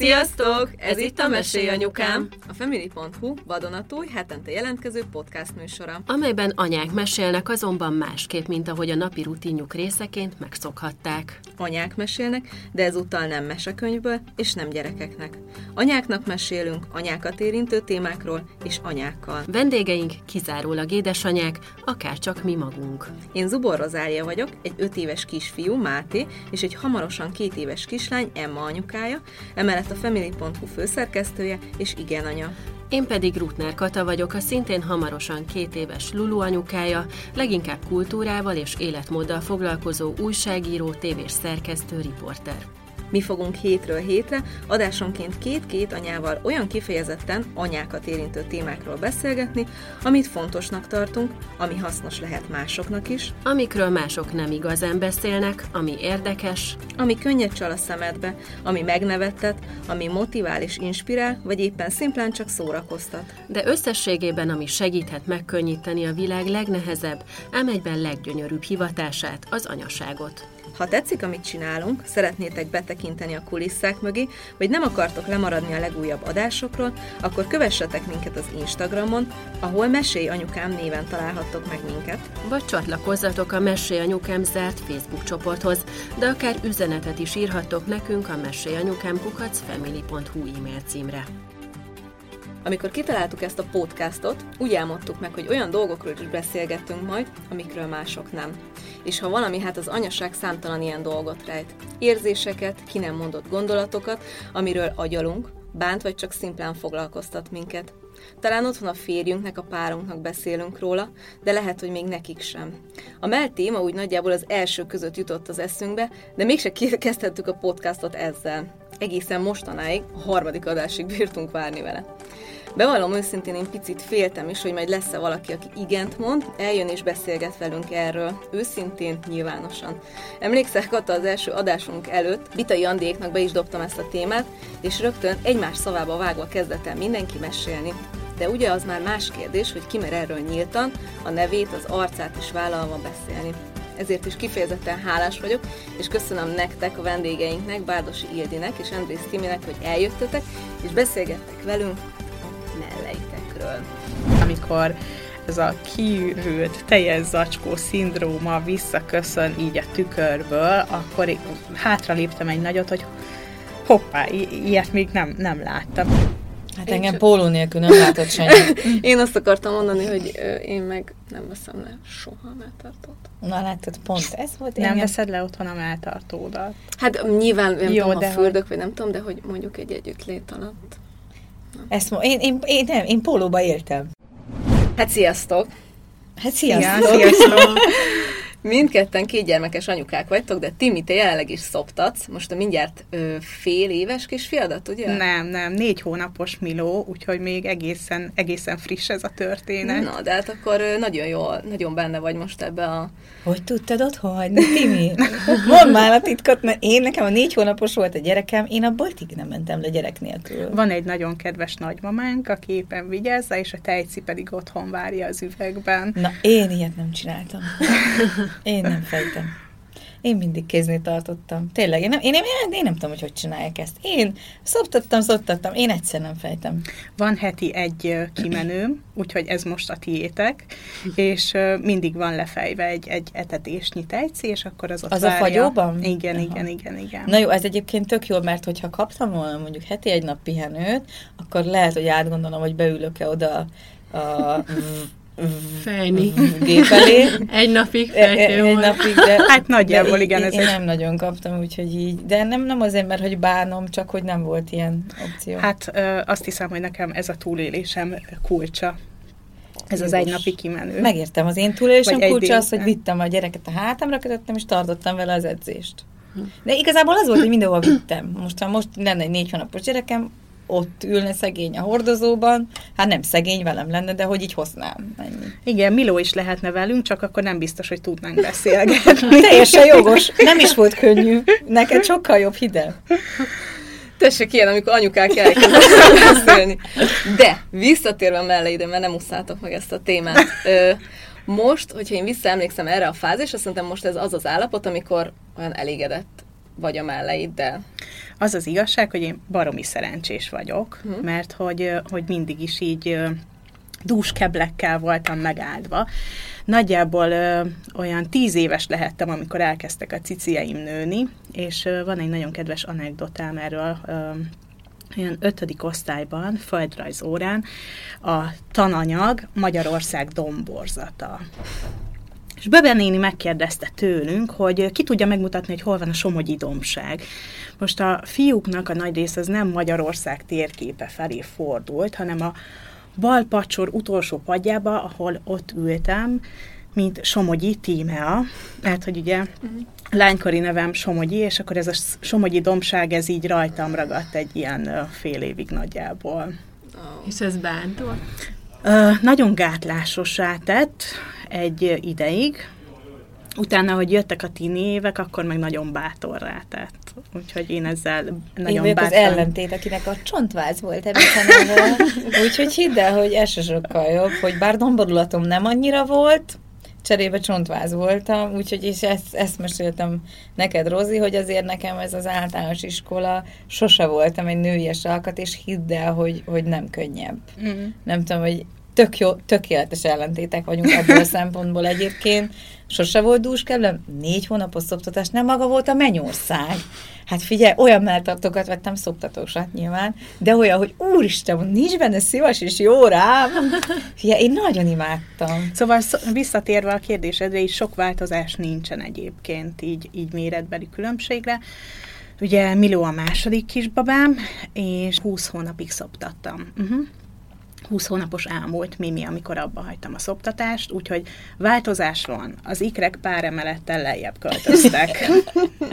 Sziasztok! Ez itt a Mesélj Anyukám, a Family.hu vadonatúj hetente jelentkező podcast műsora. amelyben anyák mesélnek azonban másképp, mint ahogy a napi rutinjuk részeként megszokhatták. Anyák mesélnek, de ezúttal nem mesekönyvből és nem gyerekeknek. Anyáknak mesélünk anyákat érintő témákról és anyákkal. Vendégeink kizárólag édesanyák, akár csak mi magunk. Én Zubor Rozália vagyok, egy 5 éves kisfiú, Máté, és egy hamarosan két éves kislány, Emma anyukája, emellett a Family.hu főszerkesztője és igen anya. Én pedig Rutner Kata vagyok, a szintén hamarosan két éves Lulu anyukája, leginkább kultúrával és életmóddal foglalkozó újságíró, tévés szerkesztő, riporter. Mi fogunk hétről hétre, adásonként két-két anyával olyan kifejezetten anyákat érintő témákról beszélgetni, amit fontosnak tartunk, ami hasznos lehet másoknak is, Amikről mások nem igazán beszélnek, ami érdekes, ami könnyed csal a szemedbe, ami megnevettet, ami motivál és inspirál, vagy éppen szimplán csak szórakoztat. de összességében ami segíthet megkönnyíteni a világ legnehezebb, ám egyben leggyönyörűbb hivatását, az anyaságot. Ha tetszik, amit csinálunk, szeretnétek betekinteni a kulisszák mögé, vagy nem akartok lemaradni a legújabb adásokról, akkor kövessetek minket az Instagramon, ahol Mesélj Anyukám néven találhattok meg minket. Vagy csatlakozzatok a Mesélj Anyukám zárt Facebook csoporthoz, de akár üzenetet is írhattok nekünk a mesélyanyukám.family.hu e-mail címre. Amikor kitaláltuk ezt a podcastot, úgy álmodtuk meg, hogy olyan dolgokról is beszélgettünk majd, amikről mások nem. És ha valami, hát az anyaság számtalan ilyen dolgot rejt. Érzéseket, ki nem mondott gondolatokat, amiről agyalunk, bánt vagy csak szimplán foglalkoztat minket. Talán otthon a férjünknek, a párunknak beszélünk róla, de lehet, hogy még nekik sem. A mell téma úgy nagyjából az első között jutott az eszünkbe, de mégse kezdhettük a podcastot ezzel. Egészen mostanáig, a harmadik adásig bírtunk várni vele. Bevallom őszintén, én picit féltem is, hogy majd lesz-e valaki, aki igent mond, eljön és beszélget velünk erről. Őszintén, nyilvánosan. Emlékszel, Kata, az első adásunk előtt Vitai Andéknak be is dobtam ezt a témát, és rögtön egymás szavába vágva kezdett el mindenki mesélni. De ugye az már más kérdés, hogy ki mer erről nyíltan, a nevét, az arcát is vállalva beszélni. Ezért is kifejezetten hálás vagyok, és köszönöm nektek, a vendégeinknek, Bárdosi Ildinek és Andrész Timinek, hogy eljöttetek, és beszélgettek velünk melleitekről. amikor ez a kiürült, teljes zacskó szindróma visszaköszön így a tükörből, akkor hátra léptem egy nagyot, hogy hoppá, i- ilyet még nem, nem láttam. Hát engem póló nélkül nem látott senki. Én azt akartam mondani, hogy én meg nem veszem le soha a melltartót. Na látod, pont ez volt Nem engem. veszed le otthon a melltartódat. Hát nyilván nem Jó, tudom, de ha fürdök, vagy nem tudom, de hogy mondjuk egy együttlét alatt. Ezt mo- én, én, én, nem, én pólóba éltem. Hát sziasztok! Hát sziasztok! sziasztok! Mindketten kétgyermekes anyukák vagytok, de Timi, te jelenleg is szoptatsz. Most a mindjárt ö, fél éves kisfiadat, ugye? Nem, nem, négy hónapos Miló, úgyhogy még egészen, egészen friss ez a történet. Na, de hát akkor ö, nagyon jól, nagyon benne vagy most ebbe a... Hogy tudtad otthon hagyni, Timi? Mondd már a titkot, mert én nekem a négy hónapos volt a gyerekem, én a boltig nem mentem le gyerek nélkül. Van egy nagyon kedves nagymamánk, aki éppen vigyázza, és a tejci pedig otthon várja az üvegben. Na, én ilyet nem csináltam. Én nem fejtem. Én mindig kéznél tartottam. Tényleg, én nem, én, nem, én nem tudom, hogy hogy csinálják ezt. Én szoptattam, szoptattam, én egyszer nem fejtem. Van heti egy kimenőm, úgyhogy ez most a tiétek, és mindig van lefejve egy, egy etetésnyi tejci, és akkor az ott Az a várja. fagyóban? Igen, Aha. igen, igen, igen. Na jó, ez egyébként tök jó, mert hogyha kaptam volna mondjuk heti egy nap pihenőt, akkor lehet, hogy átgondolom, hogy beülök-e oda a Fejni. gép elé. Egy napig E- e- fejtő Egy napig, de, Hát nagyjából de igen, én, ez én nem nagyon kaptam, úgyhogy így. De nem, nem azért, mert hogy bánom, csak hogy nem volt ilyen opció. Hát ö, azt hiszem, hogy nekem ez a túlélésem kulcsa. Ez az egy napi kimenő. Megértem, az én túlélésem Vagy kulcsa az, hogy vittem a gyereket a hátamra, kötöttem, és tartottam vele az edzést. De igazából az volt, hogy mindenhol vittem. Most, ha most lenne egy négy hónapos gyerekem, ott ülne szegény a hordozóban, hát nem szegény velem lenne, de hogy így hoznám. Ennyi. Igen, Miló is lehetne velünk, csak akkor nem biztos, hogy tudnánk beszélgetni. Teljesen jogos. Nem is volt könnyű. Neked sokkal jobb hideg. Tessék ilyen, amikor anyukák elkezdenek beszélni. De, visszatérve melleide, mert nem usszátok meg ezt a témát. Ö, most, hogyha én visszaemlékszem erre a fázisra, szerintem most ez az az állapot, amikor olyan elégedett vagy a melleiddel. az az igazság, hogy én baromi szerencsés vagyok, hm. mert hogy, hogy mindig is így dúskeblekkel voltam megáldva. Nagyjából ö, olyan tíz éves lehettem, amikor elkezdtek a cicieim nőni, és ö, van egy nagyon kedves anekdotám erről, ö, olyan ötödik osztályban, földrajz órán, a tananyag Magyarország domborzata. És Bebe néni megkérdezte tőlünk, hogy ki tudja megmutatni, hogy hol van a Somogyi dombság. Most a fiúknak a nagy része az nem Magyarország térképe felé fordult, hanem a balpacsor utolsó padjába, ahol ott ültem, mint Somogyi Tímea, mert hogy ugye uh-huh. lánykori nevem Somogyi, és akkor ez a Somogyi dombság, ez így rajtam ragadt egy ilyen fél évig nagyjából. Oh. És ez bántott? Uh, nagyon gátlásosá tett egy ideig, utána, hogy jöttek a tini évek, akkor meg nagyon bátorrá tett. Úgyhogy én ezzel nagyon én bátran... az ellentét, akinek a csontváz volt ebben Úgyhogy hidd el, hogy ez se sokkal jobb, hogy bár domborulatom nem annyira volt, cserébe csontváz voltam, úgyhogy és ezt, ezt meséltem neked, Rozi, hogy azért nekem ez az általános iskola, sose voltam egy nőies alkat, és hidd el, hogy, hogy nem könnyebb. Mm. Nem tudom, hogy tök jó, tökéletes ellentétek vagyunk ebből a szempontból egyébként. Sose volt dúskeblem, négy hónapos szoptatás, nem maga volt a mennyország. Hát figyelj, olyan melltartókat vettem, szoptatósat nyilván, de olyan, hogy úristen, nincs benne szívas és jó rám. Figyelj, én nagyon imádtam. Szóval visszatérve a kérdésedre, így sok változás nincsen egyébként így, így méretbeli különbségre. Ugye Miló a második kisbabám, és 20 hónapig szoptattam. Uh-huh. 20 hónapos elmúlt Mimi, amikor abba hagytam a szoptatást, úgyhogy változás van. Az ikrek pár emelettel lejjebb költöztek.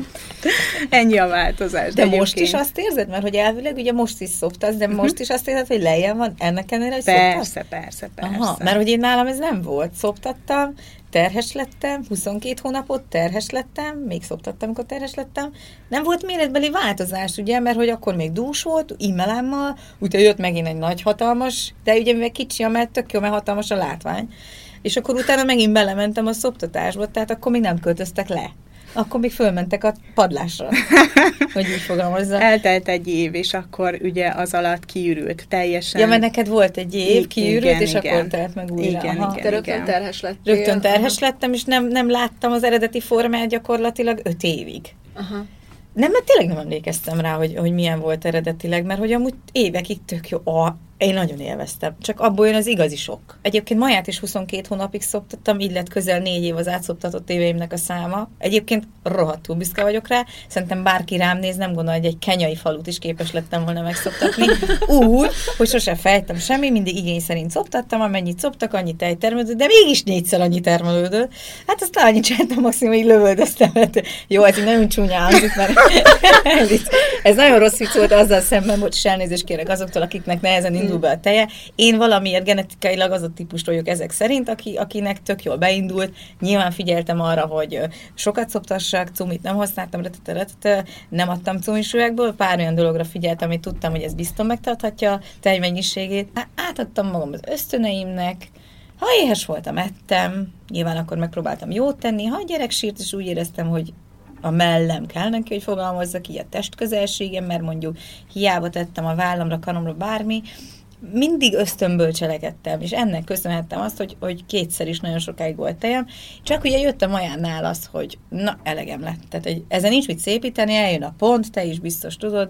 Ennyi a változás. De, de most is azt érzed? Mert hogy elvileg ugye most is szoptasz, de most uh-huh. is azt érzed, hogy lejjebb van ennek ellenére, hogy persze, szoptasz? Persze, persze, Aha, mert hogy én nálam ez nem volt. Szoptattam, terhes lettem, 22 hónapot terhes lettem, még szoptattam, amikor terhes lettem. Nem volt méretbeli változás, ugye, mert hogy akkor még dús volt, immelámmal, úgyhogy jött megint egy nagy hatalmas, de ugye mivel kicsi, mert tök jó, mert hatalmas a látvány. És akkor utána megint belementem a szoptatásba, tehát akkor még nem költöztek le akkor még fölmentek a padlásra, hogy így fogalmazza. Eltelt egy év, és akkor ugye az alatt kiürült teljesen. Ja, mert neked volt egy év, kiürült, igen, és igen. akkor telt meg újra. Igen, Aha. igen, Te rögtön igen. terhes lettél. Rögtön terhes lettem, és nem, nem láttam az eredeti formát gyakorlatilag öt évig. Aha. Nem, mert tényleg nem emlékeztem rá, hogy, hogy milyen volt eredetileg, mert hogy amúgy évekig tök jó. A, én nagyon élveztem. Csak abból jön az igazi sok. Egyébként Maját is 22 hónapig szoptattam, így lett közel négy év az átszoptatott éveimnek a száma. Egyébként rohadtul büszke vagyok rá. Szerintem bárki rám néz, nem gondol, hogy egy kenyai falut is képes lettem volna megszoptatni. Úgy, hogy sose fejtem semmi, mindig igény szerint szoptattam, amennyit szoptak, annyi tej termelődött, de mégis négyszer annyi termelődött. Hát azt annyit csináltam, maximum így lövöldöztem. Hát, jó, ez így nagyon csúnya hangzik, mert ez nagyon rossz vicc volt azzal szemben, hogy elnézést kérek azoktól, akiknek nehezen indul be a teje. Én valamiért genetikailag az a típus vagyok ezek szerint, aki, akinek tök jól beindult. Nyilván figyeltem arra, hogy sokat szoptassak, cumit nem használtam, retete, retete, nem adtam cumis pár olyan dologra figyeltem, amit tudtam, hogy ez biztos megtarthatja a tejmennyiségét. Átadtam magam az ösztöneimnek, ha éhes voltam, ettem, nyilván akkor megpróbáltam jót tenni, ha a gyerek sírt, és úgy éreztem, hogy a mellem kell neki, hogy fogalmazzak így a testközelségem, mert mondjuk hiába tettem a vállamra, kanomra bármi, mindig ösztönből cselekedtem, és ennek köszönhettem azt, hogy, hogy kétszer is nagyon sokáig volt tejem, csak ugye jött a majánál az, hogy na, elegem lett. Tehát hogy ezen nincs mit szépíteni, eljön a pont, te is biztos tudod,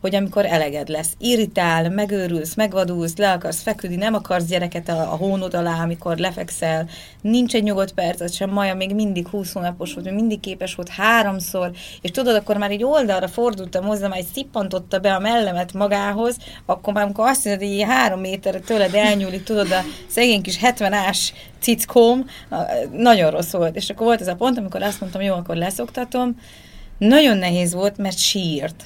hogy amikor eleged lesz, irritál, megőrülsz, megvadulsz, le akarsz feküdni, nem akarsz gyereket a, a hónod alá, amikor lefekszel, nincs egy nyugodt percet sem, Maja még mindig 20 hónapos volt, még mindig képes volt háromszor, és tudod, akkor már egy oldalra fordultam hozzá, már egy szippantotta be a mellemet magához, akkor már amikor azt mondod, hogy három méterre tőled elnyúlik, tudod, a szegény kis 70 ás cickóm, nagyon rossz volt. És akkor volt ez a pont, amikor azt mondtam, jó, akkor leszoktatom, nagyon nehéz volt, mert sírt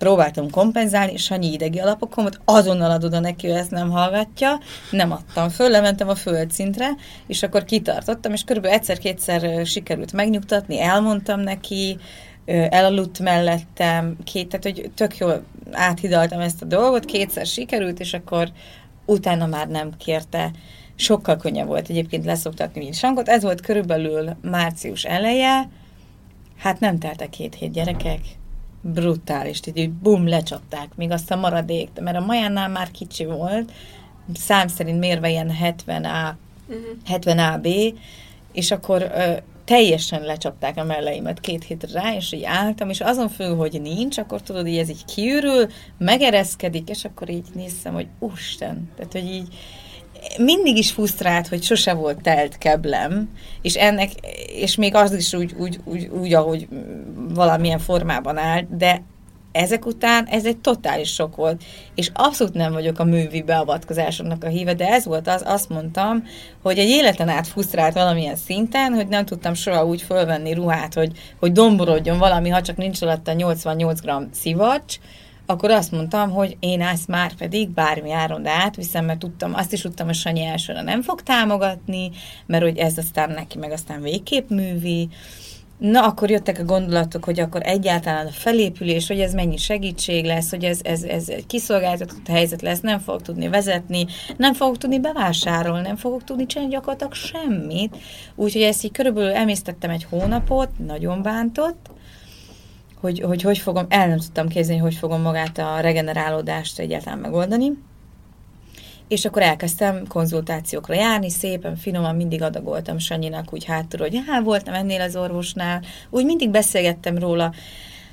próbáltam kompenzálni, és annyi idegi alapokon, hogy azonnal adod a neki, ő ezt nem hallgatja, nem adtam föl, lementem a földszintre, és akkor kitartottam, és körülbelül egyszer-kétszer sikerült megnyugtatni, elmondtam neki, elaludt mellettem, két, tehát hogy tök jól áthidaltam ezt a dolgot, kétszer sikerült, és akkor utána már nem kérte. Sokkal könnyebb volt egyébként leszoktatni, mint Sankot. Ez volt körülbelül március eleje, hát nem teltek két hét gyerekek, brutális, így, így bum, lecsapták, még azt a maradék, mert a Majánál már kicsi volt, szám szerint mérve ilyen 70 A, uh-huh. 70 AB, és akkor ö, teljesen lecsapták a melleimet két hétre rá, és így álltam, és azon fő, hogy nincs, akkor tudod, így ez így kiürül, megereszkedik, és akkor így néztem, hogy ústen, tehát, hogy így mindig is frusztrált, hogy sose volt telt keblem, és ennek, és még az is úgy, úgy, úgy, úgy ahogy valamilyen formában áll, de ezek után ez egy totális sok volt, és abszolút nem vagyok a művi beavatkozásoknak a híve, de ez volt az, azt mondtam, hogy egy életen át frusztrált valamilyen szinten, hogy nem tudtam soha úgy fölvenni ruhát, hogy, hogy domborodjon valami, ha csak nincs alatta 88 g szivacs, akkor azt mondtam, hogy én ezt már pedig bármi áron, de átviszem, mert tudtam, azt is tudtam, hogy Sanyi elsőre nem fog támogatni, mert hogy ez aztán neki meg aztán végképp művi, Na, akkor jöttek a gondolatok, hogy akkor egyáltalán a felépülés, hogy ez mennyi segítség lesz, hogy ez, ez, ez egy kiszolgáltatott helyzet lesz, nem fogok tudni vezetni, nem fogok tudni bevásárolni, nem fogok tudni csinálni gyakorlatilag semmit. Úgyhogy ezt így körülbelül emésztettem egy hónapot, nagyon bántott, hogy, hogy hogy fogom, el nem tudtam képzelni, hogy fogom magát a regenerálódást egyáltalán megoldani. És akkor elkezdtem konzultációkra járni, szépen, finoman mindig adagoltam Sanyinak úgy hátul, hogy hát voltam ennél az orvosnál, úgy mindig beszélgettem róla,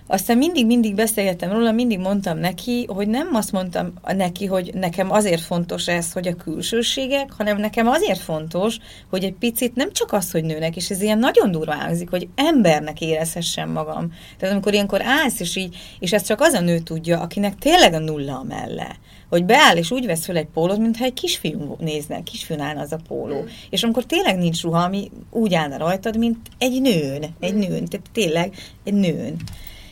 aztán mindig-mindig beszélgettem róla, mindig mondtam neki, hogy nem azt mondtam neki, hogy nekem azért fontos ez, hogy a külsőségek, hanem nekem azért fontos, hogy egy picit nem csak az, hogy nőnek, és ez ilyen nagyon durva hangzik, hogy embernek érezhessem magam. Tehát amikor ilyenkor állsz, és így, és ezt csak az a nő tudja, akinek tényleg a nulla a melle hogy beáll és úgy vesz fel egy pólót, mintha egy kisfiú nézne, kisfiú állna az a póló. Mm. És amikor tényleg nincs ruha, ami úgy állna rajtad, mint egy nőn, egy mm. nőn, tehát tényleg egy nőn.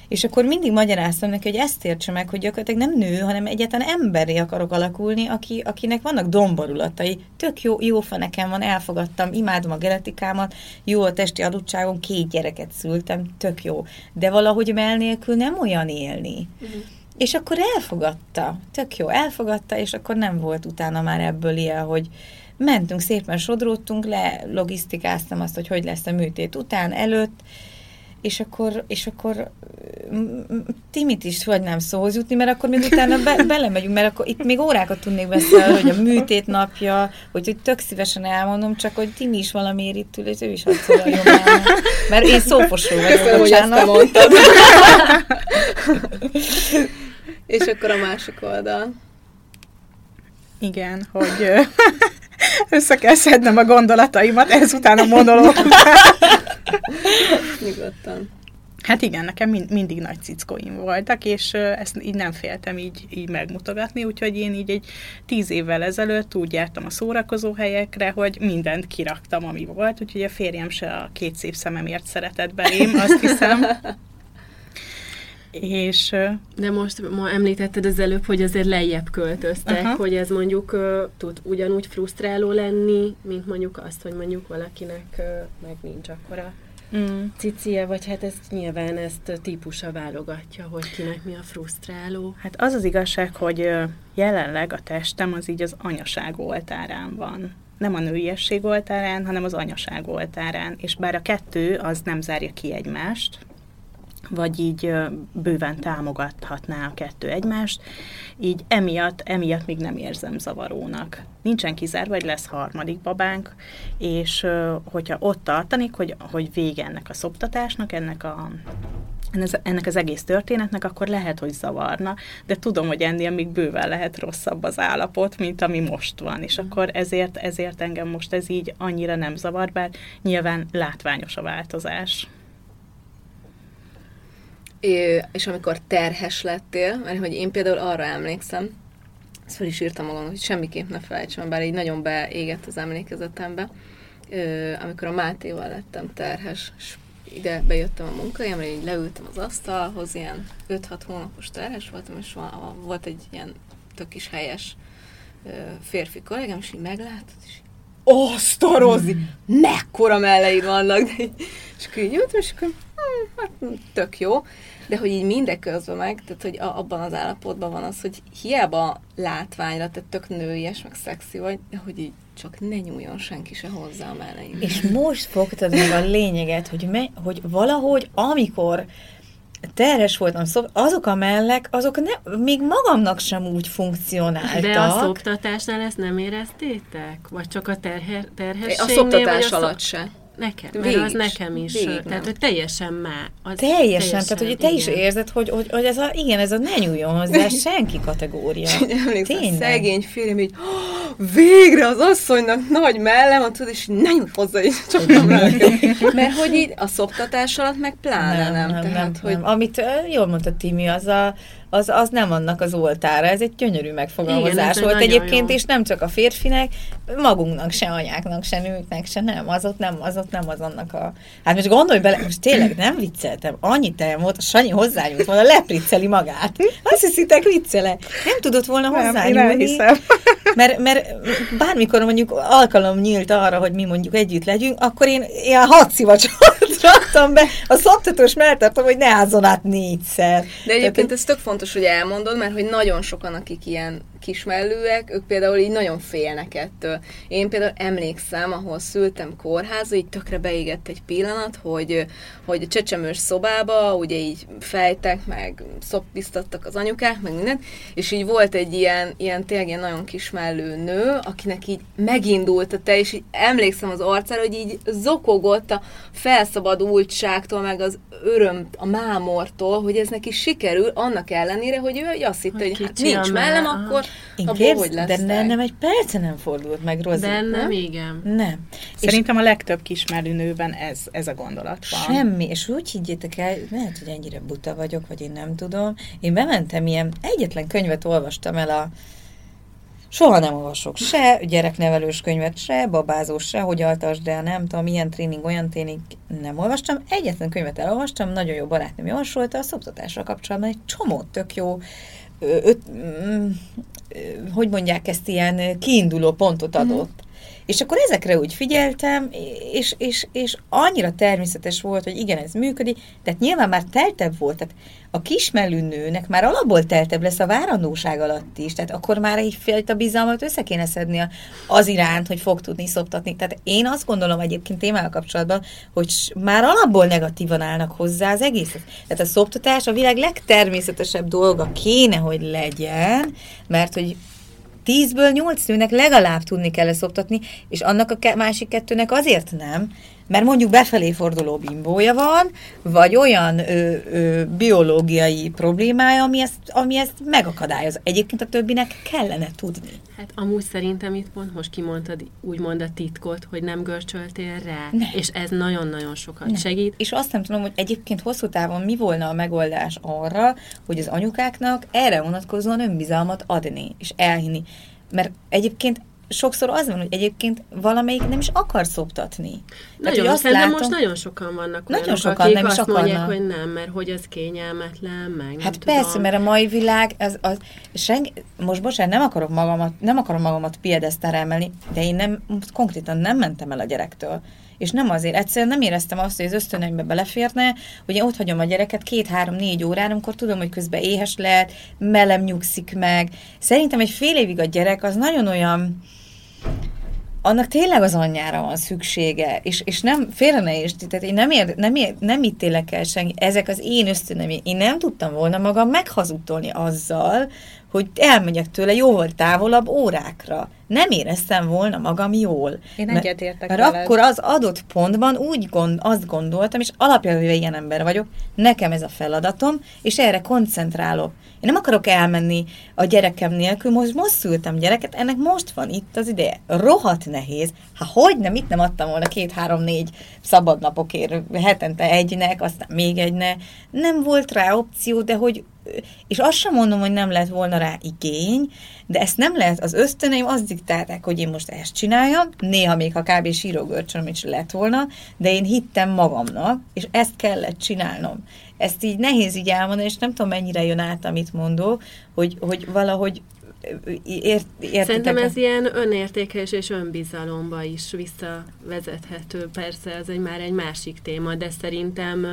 És akkor mindig magyaráztam neki, hogy ezt értse meg, hogy gyakorlatilag nem nő, hanem egyáltalán emberi akarok alakulni, aki, akinek vannak domborulatai. Tök jó, jó fa nekem van, elfogadtam, imádom a genetikámat, jó a testi adottságom, két gyereket szültem, tök jó. De valahogy mell nélkül nem olyan élni. Uh-huh. És akkor elfogadta, tök jó, elfogadta, és akkor nem volt utána már ebből ilyen, hogy mentünk szépen, sodródtunk le, logisztikáztam azt, hogy hogy lesz a műtét után, előtt, és akkor, és akkor Timit is nem szóhoz jutni, mert akkor még utána be, belemegyünk, mert akkor itt még órákat tudnék beszélni, hogy a műtét napja, hogy, hogy tök szívesen elmondom, csak hogy Timi is valamiért itt ül, és ő is szólaljon Mert én szófosó vagyok, Köszönöm, hogy ezt mondtad. és akkor a másik oldal. Igen, hogy össze kell szednem a gondolataimat ezután a monológ Nyugodtan. Hát igen, nekem mind, mindig nagy cickóim voltak, és ezt így nem féltem így, így megmutogatni, úgyhogy én így egy tíz évvel ezelőtt úgy jártam a szórakozó helyekre, hogy mindent kiraktam, ami volt, úgyhogy a férjem se a két szép szememért szeretett belém, azt hiszem. És, De most ma említetted az előbb, hogy azért lejjebb költöztek, uh-huh. hogy ez mondjuk uh, tud ugyanúgy frusztráló lenni, mint mondjuk azt, hogy mondjuk valakinek uh, meg nincs akkora mm. cicie, vagy hát ezt nyilván ezt típusa válogatja, hogy kinek mi a frusztráló. Hát az az igazság, hogy jelenleg a testem az így az anyaság oltárán van. Nem a nőiesség oltárán, hanem az anyaság oltárán. És bár a kettő az nem zárja ki egymást, vagy így bőven támogathatná a kettő egymást, így emiatt, emiatt még nem érzem zavarónak. Nincsen kizárva, vagy lesz harmadik babánk, és hogyha ott tartanik, hogy, hogy vége ennek a szoptatásnak, ennek a ennek az egész történetnek, akkor lehet, hogy zavarna, de tudom, hogy ennél még bőven lehet rosszabb az állapot, mint ami most van, és akkor ezért, ezért engem most ez így annyira nem zavar, bár nyilván látványos a változás és amikor terhes lettél, mert hogy én például arra emlékszem, ezt fel is írtam magam, hogy semmiképp ne felejtsem, bár így nagyon beégett az emlékezetembe, amikor a Mátéval lettem terhes, és ide bejöttem a munkahelyemre, így leültem az asztalhoz, ilyen 5-6 hónapos terhes voltam, és volt egy ilyen tök is helyes férfi kollégám, és így meglátod, és azt a Rozi, mekkora melleid vannak. és akkor így jöttem, és akkor hm, hát tök jó de hogy így mindeközben meg, tehát hogy a, abban az állapotban van az, hogy hiába látványra, tehát tök nőies, meg szexi vagy, de hogy így csak ne nyúljon senki se hozzá a melleim. És most fogtad meg a lényeget, hogy, me, hogy valahogy amikor terhes voltam, szóval azok a mellek, azok ne, még magamnak sem úgy funkcionáltak. De a szoptatásnál ezt nem éreztétek? Vagy csak a terhe, terhességnél? A szoptatás alatt se. Nekem, mert végig, az nekem is. Végig tehát, hogy teljesen má. Az teljesen, teljesen, tehát hogy te igen. is érzed, hogy, hogy, hogy ez a, igen, ez a ne nyúljon hozzá senki kategória. Tényleg. szegény férjem így, oh, végre az asszonynak nagy mellem, van, tudod, és ne nyújt hozzá, és csak nem Mert hogy így a szoptatás alatt meg pláne nem. nem, nem, tehát, nem, hogy... nem. Amit jól mondta Timi, az a az, az nem annak az oltára. Ez egy gyönyörű megfogalmazás Igen, volt egyébként, jó. és nem csak a férfinek, magunknak se, anyáknak se, nőknek se, nem, az ott nem, az ott nem az annak a... Hát most gondolj bele, most tényleg nem vicceltem, annyi tejem volt, a Sanyi hozzányúlt volna, lepricceli magát. Azt hiszitek viccele. Nem tudott volna hozzányúlni. Mert, mert bármikor mondjuk alkalom nyílt arra, hogy mi mondjuk együtt legyünk, akkor én ilyen hat szivacsot raktam be, a szoptatós melltartom, hogy ne ázzon át négyszer. De egyébként Tehát, ez tök fontos, hogy elmondod, mert hogy nagyon sokan, akik ilyen kismellőek, ők például így nagyon félnek ettől. Én például emlékszem, ahol szültem kórházba, így tökre beégett egy pillanat, hogy, hogy csecsemős szobába ugye így fejtek, meg szoppisztattak az anyukák, meg mindent, és így volt egy ilyen, ilyen tényleg ilyen nagyon kismellő nő, akinek így megindult a te, és így emlékszem az arcára, hogy így zokogott a felszabadultságtól, meg az öröm, a mámortól, hogy ez neki sikerül, annak ellenére, hogy ő azt hitte, hogy, hogy hát nincs mellem, akkor én képz, hogy lesz de ne, nem egy perce nem fordult meg Rozi. De nem, nem, igen. Nem. Szerintem és a legtöbb kismerő nőben ez, ez a gondolat van. Semmi, és úgy higgyétek el, lehet, hogy ennyire buta vagyok, vagy én nem tudom. Én bementem ilyen, egyetlen könyvet olvastam el a Soha nem olvasok se gyereknevelős könyvet, se babázós, se hogy altasd el, nem tudom, milyen tréning, olyan tréning nem olvastam. Egyetlen könyvet elolvastam, nagyon jó barátnőm javasolta a szoptatásra kapcsolatban egy csomó tök jó öt, hogy mondják ezt, ilyen kiinduló pontot adott. És akkor ezekre úgy figyeltem, és, és, és annyira természetes volt, hogy igen, ez működik, tehát nyilván már teltebb volt, tehát a kismelű nőnek már alapból teltebb lesz a várandóság alatt is, tehát akkor már egy fajta bizalmat össze kéne szedni az iránt, hogy fog tudni szoptatni. Tehát én azt gondolom egyébként témával kapcsolatban, hogy már alapból negatívan állnak hozzá az egészet. Tehát a szoptatás a világ legtermészetesebb dolga kéne, hogy legyen, mert hogy tízből nyolc nőnek legalább tudni kell szoptatni, és annak a másik kettőnek azért nem, mert mondjuk befelé forduló bimbója van, vagy olyan ö, ö, biológiai problémája, ami ezt, ami ezt megakadályoz. Egyébként a többinek kellene tudni. Hát amúgy szerintem itt pont most kimondtad úgymond a titkot, hogy nem görcsöltél rá, ne. és ez nagyon-nagyon sokat ne. segít. És azt nem tudom, hogy egyébként hosszú távon mi volna a megoldás arra, hogy az anyukáknak erre vonatkozóan önbizalmat adni, és elhinni. Mert egyébként sokszor az van, hogy egyébként valamelyik nem is akar szoptatni. Nagyon, Tehát, azt látom, most nagyon sokan vannak nagyon olyanok, sokan akik nem azt akarnak. mondják, hogy nem, mert hogy ez kényelmetlen, meg Hát persze, tudom. mert a mai világ, az, az, senki, most bocsánat, nem akarok magamat, nem akarom magamat piedesztára emelni, de én nem, konkrétan nem mentem el a gyerektől. És nem azért, egyszerűen nem éreztem azt, hogy az ösztönömbe beleférne, hogy én ott hagyom a gyereket két-három-négy órán, amikor tudom, hogy közben éhes lehet, mellem nyugszik meg. Szerintem egy fél évig a gyerek az nagyon olyan, annak tényleg az anyjára van szüksége, és, és nem, félre ne is, tehát én nem, ér, nem, ér, nem ítélek el senki, ezek az én ösztönöm, én nem tudtam volna magam meghazudtolni azzal, hogy elmegyek tőle jóval távolabb órákra. Nem éreztem volna magam jól. Én egyetértek Mert, mert akkor az adott pontban úgy gond, azt gondoltam, és alapjából ilyen ember vagyok, nekem ez a feladatom, és erre koncentrálok. Én nem akarok elmenni a gyerekem nélkül, most most szültem gyereket, ennek most van itt az ideje. Rohat nehéz. Ha hogy nem, itt nem adtam volna két-három-négy szabadnapokért, hetente egynek, aztán még egynek. Nem volt rá opció, de hogy és azt sem mondom, hogy nem lett volna rá igény, de ezt nem lehet, az ösztöneim azt diktálták, hogy én most ezt csináljam, néha még ha kb. sírógörcsöm is lett volna, de én hittem magamnak, és ezt kellett csinálnom. Ezt így nehéz így elmondani, és nem tudom, mennyire jön át, amit mondok, hogy, hogy valahogy ért, Szerintem ez ilyen önértékelés és önbizalomba is visszavezethető. Persze, ez egy már egy másik téma, de szerintem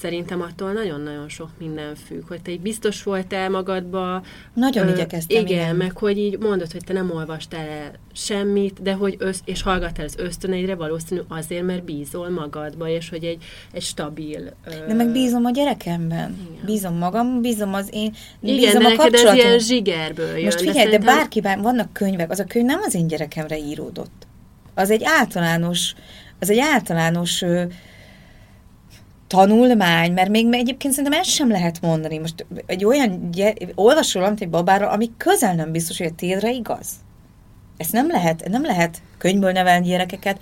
szerintem attól nagyon-nagyon sok minden függ, hogy te így biztos voltál magadba. Nagyon ö, igyekeztem. Igen, igen, meg hogy így mondod, hogy te nem olvastál el semmit, de hogy össz, és hallgattál az ösztöneidre valószínű azért, mert bízol magadba, és hogy egy, egy stabil... Ö... De meg bízom a gyerekemben. Igen. Bízom magam, bízom az én, igen, bízom de a kapcsolatom. ez ilyen zsigerből jön. Most figyelj, de, szerintem... de bárkiben vannak könyvek, az a könyv nem az én gyerekemre íródott. Az egy általános, az egy általános ö, tanulmány, mert még egyébként szerintem ezt sem lehet mondani. Most egy olyan, olvasol valamit egy babáról, ami közel nem biztos, hogy a tédre igaz. Ezt nem lehet, nem lehet könyvből nevelni gyerekeket,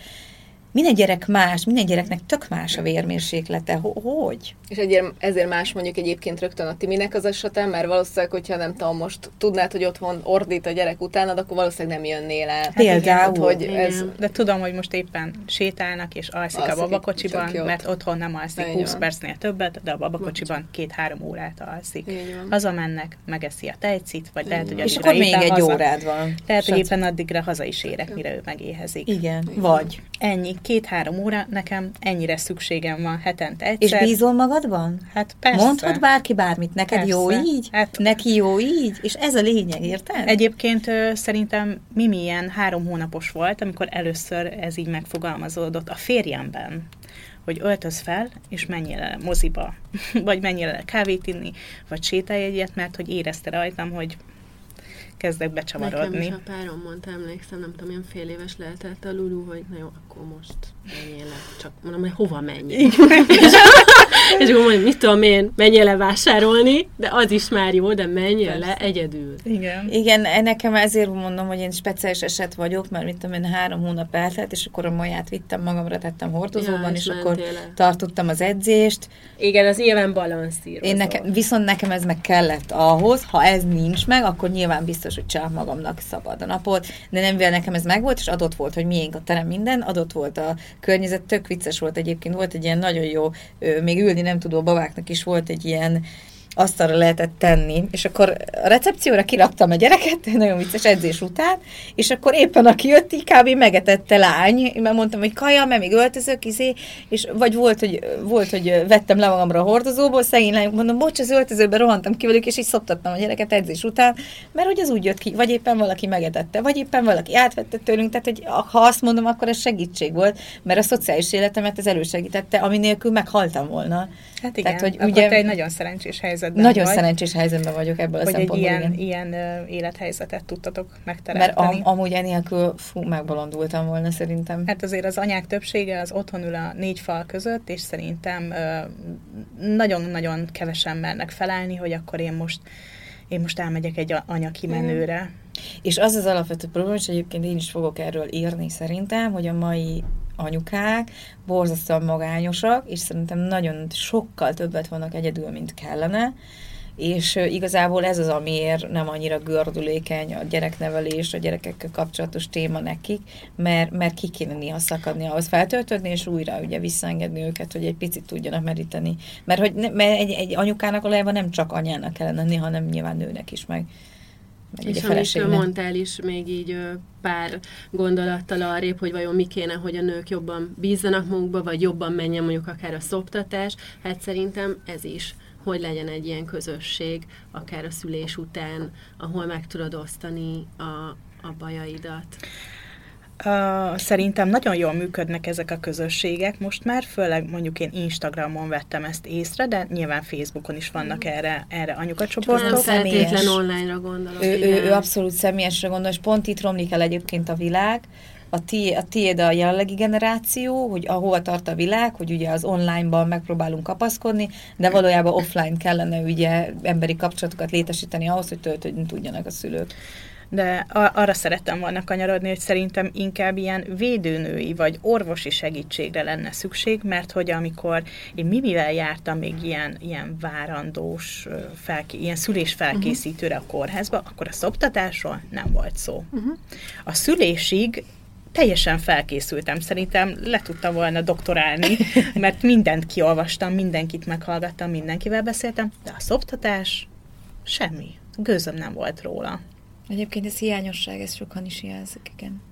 minden gyerek más, minden gyereknek tök más a vérmérséklete. Hogy? És egyért, ezért más mondjuk egyébként rögtön a Timinek az esetem, mert valószínűleg, hogyha nem tudom, most tudnád, hogy otthon ordít a gyerek utánad, akkor valószínűleg nem jönnél el. Hát Például. hogy ez... De tudom, hogy most éppen sétálnak és alszik, alszik a babakocsiban, mert otthon nem alszik Így 20 van. percnél többet, de a babakocsiban két-három órát alszik. Hazamennek, megeszi a tejcit, vagy lehet, hogy És akkor még egy haza, órád van. Lehet, hogy éppen addigra haza is érek, mire ő megéhezik. Igen, vagy. Ennyi két-három óra, nekem ennyire szükségem van hetente egyszer. És bízol magadban? Hát persze. Mondhat bárki bármit, neked persze. jó így? Hát, Neki jó így? És ez a lényeg, érted? Egyébként szerintem Mimi ilyen három hónapos volt, amikor először ez így megfogalmazódott a férjemben hogy öltöz fel, és menjél el moziba, vagy menjél el kávét inni, vagy sétálj egyet, mert hogy érezte rajtam, hogy kezdek becsavarodni. Nekem is a párom mondta, emlékszem, nem tudom, ilyen fél éves lehetett a Lulu, hogy na jó, akkor most menjél le. Csak mondom, hogy hova menj? és, és akkor mondom, mit tudom én, menjél le vásárolni, de az is már jó, de menjél Persze. le egyedül. Igen. Igen, nekem ezért mondom, hogy én speciális eset vagyok, mert mit tudom én, három hónap eltelt, és akkor a maját vittem magamra, tettem hordozóban, ja, és, és akkor tartottam az edzést. Igen, az nyilván balanszírozó. Én nekem, viszont nekem ez meg kellett ahhoz, ha ez nincs meg, akkor nyilván biztos, hogy csak magamnak szabad a napot, de nem mivel nekem ez megvolt, és adott volt, hogy miénk a terem minden, adott volt a környezet, tök vicces volt egyébként, volt egy ilyen nagyon jó, még ülni nem tudó babáknak is volt egy ilyen asztalra lehetett tenni, és akkor a recepcióra kiraktam a gyereket, nagyon vicces edzés után, és akkor éppen aki jött, így kb. megetette lány, mert mondtam, hogy kaja, mert még öltözök, izé, és vagy volt, hogy, volt, hogy vettem le magamra a hordozóból, szegény lány, mondom, bocs, az öltözőbe rohantam ki velük, és így szoptattam a gyereket edzés után, mert hogy az úgy jött ki, vagy éppen valaki megetette, vagy éppen valaki átvette tőlünk, tehát hogy ha azt mondom, akkor ez segítség volt, mert a szociális életemet ez elősegítette, ami nélkül meghaltam volna. Hát igen, Tehát, hogy akkor ugye, te egy nagyon szerencsés helyzetben Nagyon vagy, szerencsés helyzetben vagyok ebből a szempontból. Hogy egy ilyen, ilyen uh, élethelyzetet tudtatok megteremteni. Mert am, amúgy enélkül fú, megbolondultam volna szerintem. Hát azért az anyák többsége az otthon ül a négy fal között, és szerintem nagyon-nagyon kevesen mernek felállni, hogy akkor én most én most elmegyek egy anya kimenőre. Mm. És az az alapvető probléma, és egyébként én is fogok erről írni szerintem, hogy a mai anyukák borzasztóan magányosak, és szerintem nagyon sokkal többet vannak egyedül, mint kellene, és igazából ez az, amiért nem annyira gördülékeny a gyereknevelés, a gyerekekkel kapcsolatos téma nekik, mert, mert ki kéne néha szakadni, ahhoz feltöltödni, és újra ugye visszaengedni őket, hogy egy picit tudjanak meríteni. Mert, hogy mert egy, egy anyukának valójában nem csak anyának kellene lenni, hanem nyilván nőnek is meg. Meg és amit mondtál is még így pár gondolattal arrébb, hogy vajon mi kéne, hogy a nők jobban bízzanak magukba, vagy jobban menjen mondjuk akár a szoptatás, hát szerintem ez is hogy legyen egy ilyen közösség, akár a szülés után, ahol meg tudod osztani a, a bajaidat. Uh, szerintem nagyon jól működnek ezek a közösségek most már, főleg mondjuk én Instagramon vettem ezt észre, de nyilván Facebookon is vannak mm. erre, erre anyukacsoportok. Nem feltétlen online-ra gondolok. Ő, ő, ő abszolút személyesre gondol, és pont itt romlik el egyébként a világ, a, ti, a tiéd a jelenlegi generáció, hogy ahova tart a világ, hogy ugye az online-ban megpróbálunk kapaszkodni, de valójában offline kellene ugye emberi kapcsolatokat létesíteni ahhoz, hogy töltődni tudjanak a szülők de arra szerettem volna kanyarodni, hogy szerintem inkább ilyen védőnői vagy orvosi segítségre lenne szükség, mert hogy amikor én mivel jártam még ilyen, ilyen várandós, felké, ilyen szülés felkészítőre a kórházba, akkor a szoptatásról nem volt szó. Uh-huh. A szülésig teljesen felkészültem. Szerintem le tudtam volna doktorálni, mert mindent kiolvastam, mindenkit meghallgattam, mindenkivel beszéltem, de a szoptatás semmi. Gőzöm nem volt róla. Egyébként ez hiányosság, ez sokan is jelzik, igen.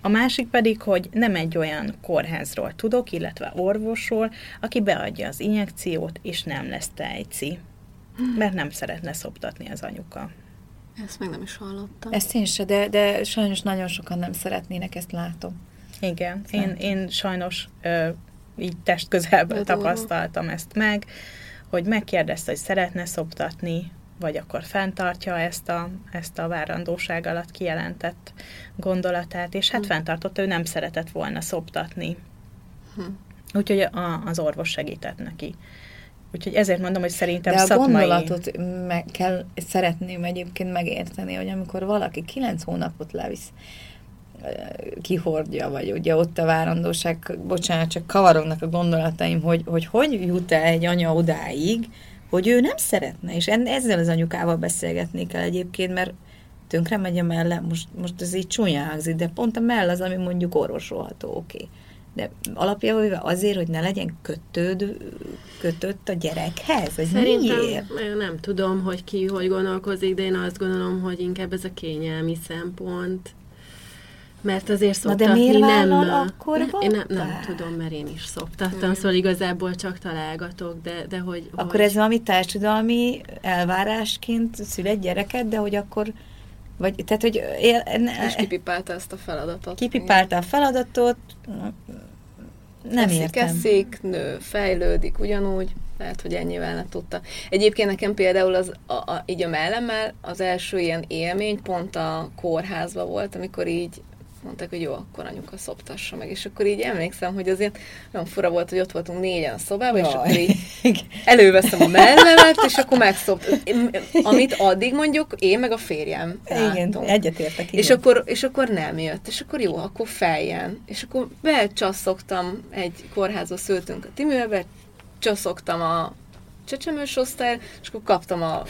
A másik pedig, hogy nem egy olyan kórházról tudok, illetve orvosról, aki beadja az injekciót, és nem lesz tejci. Mert nem szeretne szoptatni az anyuka. Ezt meg nem is hallottam. Ezt én se, de, de sajnos nagyon sokan nem szeretnének, ezt látom. Igen, én, én sajnos ö, így testközelből tapasztaltam ezt meg, hogy megkérdezte, hogy szeretne szoptatni, vagy akkor fenntartja ezt a, ezt a várandóság alatt kijelentett gondolatát, és hát hm. fenntartott, ő nem szeretett volna szoptatni. Hm. Úgyhogy a, az orvos segített neki. Úgyhogy ezért mondom, hogy szerintem De a szakmai... gondolatot meg kell, szeretném egyébként megérteni, hogy amikor valaki kilenc hónapot levisz, kihordja, vagy ugye ott a várandóság, bocsánat, csak kavarognak a gondolataim, hogy hogy, hogy jut el egy anya odáig, hogy ő nem szeretne, és ezzel az anyukával beszélgetni kell egyébként, mert tönkre megy a melle, most, most ez így csúnya hangzik, de pont a mell az, ami mondjuk orvosolható, oké. Okay. De alapjában azért, hogy ne legyen kötőd, kötött a gyerekhez? Vagy Szerintem miért? nem tudom, hogy ki hogy gondolkozik, de én azt gondolom, hogy inkább ez a kényelmi szempont. Mert azért szoktatni Na de miért nem... akkor ne, Én nem, nem tudom, mert én is szoktattam, szóval igazából csak találgatok, de, de hogy... Akkor hogy... ez valami társadalmi elvárásként szület gyereket, de hogy akkor vagy, tehát, hogy él, ne, és kipipálta ezt a feladatot. Kipipálta a feladatot, nem eszik, értem. Eszik, nő, fejlődik ugyanúgy, lehet, hogy ennyivel nem tudta. Egyébként nekem például az, a, a, így a mellemmel az első ilyen élmény pont a kórházba volt, amikor így mondták, hogy jó, akkor anyuka szoptassa meg. És akkor így emlékszem, hogy azért nagyon fura volt, hogy ott voltunk négyen a szobában, Jaj. és akkor így előveszem a mellemet, és akkor megszopt. Amit addig mondjuk én meg a férjem Igen, egyetértek. És akkor, és akkor nem jött. És akkor jó, akkor feljen. És akkor becsasszoktam egy kórházba szültünk a Timőbe, csaszoktam a csecsemős osztály, és akkor kaptam a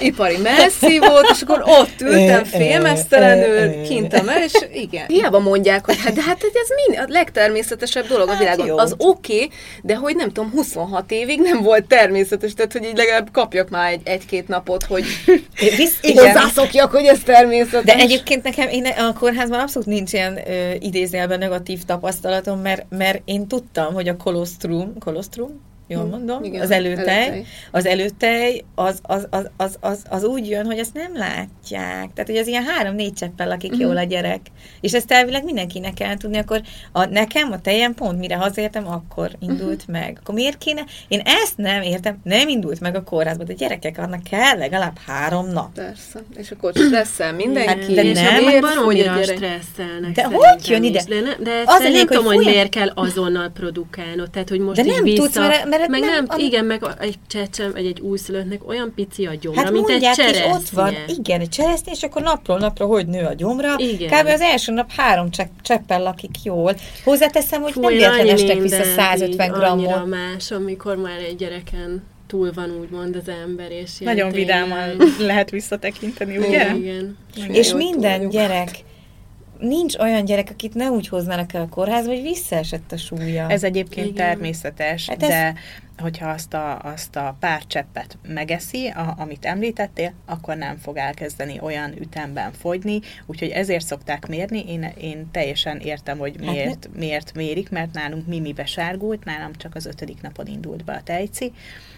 ipari messzívót, és akkor ott ültem félmeztelenül, kintem el, és igen. Hiába mondják, hogy hát, de hát ez mind, a legtermészetesebb dolog hát a világon. Jó. Az oké, okay, de hogy nem tudom, 26 évig nem volt természetes, tehát hogy így legalább kapjak már egy, egy-két napot, hogy Visz, hozzászokjak, hogy ez természetes. De egyébként nekem én a kórházban abszolút nincs ilyen ö, idézőjelben negatív tapasztalatom, mert, mert én tudtam, hogy a kolostrum, kolostrum, jól hm, mondom, Igen, az előtej, előtej, az előtej az, az, az, az, az, az úgy jön, hogy ezt nem látják. Tehát, hogy az ilyen három-négy cseppel lakik uh-huh. jól a gyerek. És ezt elvileg mindenkinek kell tudni, akkor a, nekem a tejem pont mire hazértem, akkor indult uh-huh. meg. Akkor miért kéne? Én ezt nem értem, nem indult meg a kórházba, de gyerekek, annak kell legalább három nap. Persze. És akkor stresszel mindenki. Hát, de nem, hogy baromira stresszelnek. De hogy jön ide? De, ne, de az nem tudom, hogy, miért kell azonnal produkálnod. Tehát, hogy most de nem tudsz, mert, mert meg nem, nem igen, meg egy csecsem, vagy egy újszülöttnek olyan pici a gyomra, hát mint egy cseresznye. ott van, igen, egy cseresznye, és akkor napról napra hogy nő a gyomra. Igen. Kb. az első nap három cseppel lakik jól. Hozzáteszem, hogy Fúj, nem véletlen estek vissza 150 így, grammot. más, amikor már egy gyereken túl van úgymond az ember, és Nagyon vidáman lehet visszatekinteni, ugye? Igen. igen. És minden gyerek nincs olyan gyerek, akit ne úgy hoznának el a kórházba, hogy visszaesett a súlya. Ez egyébként Igen. természetes, hát de ez... hogyha azt a, azt a pár cseppet megeszi, a, amit említettél, akkor nem fog elkezdeni olyan ütemben fogyni, úgyhogy ezért szokták mérni. Én, én teljesen értem, hogy hát miért, hát, miért mérik, mert nálunk Mimibe sárgult, nálam csak az ötödik napon indult be a tejci.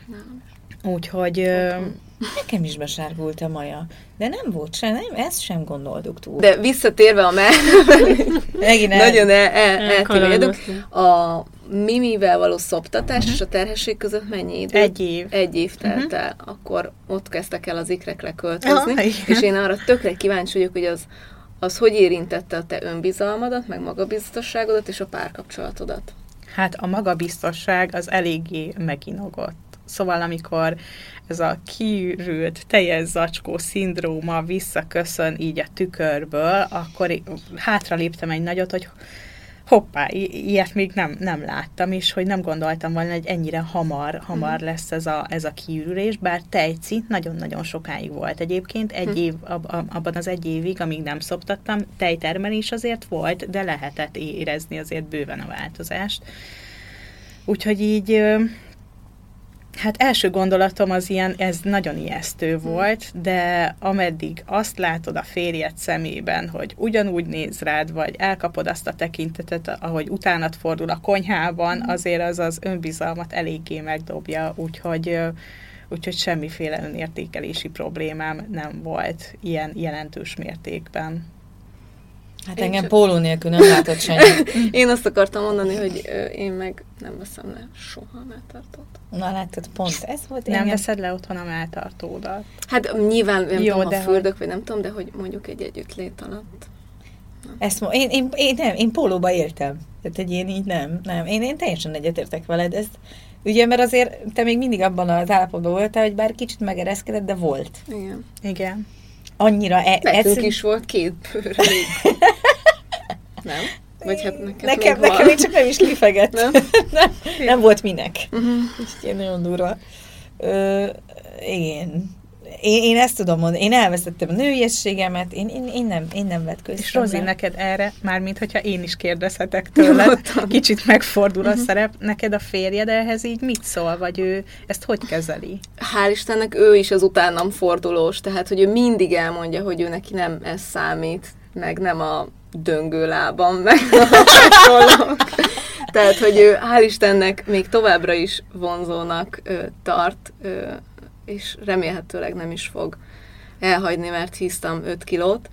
Nem. Úgyhogy... Nekem is besárgult a maja, de nem volt sem, nem, ezt sem gondoltuk túl. De visszatérve a Megint nagyon el, el, el, a mimivel való szoptatás uh-huh. és a terhesség között mennyi idő? Egy év. Egy év telt uh-huh. el. Akkor ott kezdtek el az ikrekre költözni, oh, és én arra tökre kíváncsi vagyok, hogy az, az hogy érintette a te önbizalmadat, meg magabiztosságodat és a párkapcsolatodat? Hát a magabiztosság az eléggé meginogott. Szóval amikor ez a kiürült teljes zacskó szindróma visszaköszön így a tükörből, akkor hátra léptem egy nagyot, hogy hoppá, ilyet még nem, nem láttam, és hogy nem gondoltam volna, hogy ennyire hamar, hamar mm. lesz ez a, ez a kiürülés, bár tejci nagyon-nagyon sokáig volt egyébként, egy mm. év, ab, abban az egy évig, amíg nem szoptattam, tejtermelés azért volt, de lehetett érezni azért bőven a változást. Úgyhogy így Hát első gondolatom az ilyen, ez nagyon ijesztő volt, de ameddig azt látod a férjed szemében, hogy ugyanúgy néz rád, vagy elkapod azt a tekintetet, ahogy utánat fordul a konyhában, azért az az önbizalmat eléggé megdobja, úgyhogy úgyhogy semmiféle önértékelési problémám nem volt ilyen jelentős mértékben. Hát én engem csak... póló nélkül nem látott senki. én azt akartam mondani, hogy én meg nem veszem le soha a melltartót. Na látod, pont ez volt. Nem engem... veszed le otthon a melltartódat? Hát nyilván nem Jó, tudom, de ha fürdök, hogy... vagy nem tudom, de hogy mondjuk egy együttlét alatt. Ezt mo- én, én, én, nem, én pólóba éltem. Tehát egy én így nem, nem. Én, én teljesen egyetértek veled. Ez, ugye, mert azért te még mindig abban az állapotban voltál, hogy bár kicsit megereszkedett, de volt. Igen. Igen annyira... E- Nekünk ez... is volt két bőr. nem? Vagy hát nekem, nekem, nekem még csak nem is lifegett. Nem? nem, nem volt minek. Uh-huh. Úgyhogy nagyon durva. Ö, igen én, én ezt tudom mondani, én elvesztettem a nőiességemet, én, én, én nem, én nem vetköztem. És Rozi, neked erre, mármint hogyha én is kérdezhetek tőled, kicsit megfordul a uh-huh. szerep, neked a férjed ehhez így mit szól, vagy ő ezt hogy kezeli? Hál' Istennek ő is az utánam fordulós, tehát hogy ő mindig elmondja, hogy ő neki nem ez számít, meg nem a döngő lábam, meg a Tehát, hogy ő hál' Istennek még továbbra is vonzónak ö, tart ö, és remélhetőleg nem is fog elhagyni, mert híztam 5 kilót.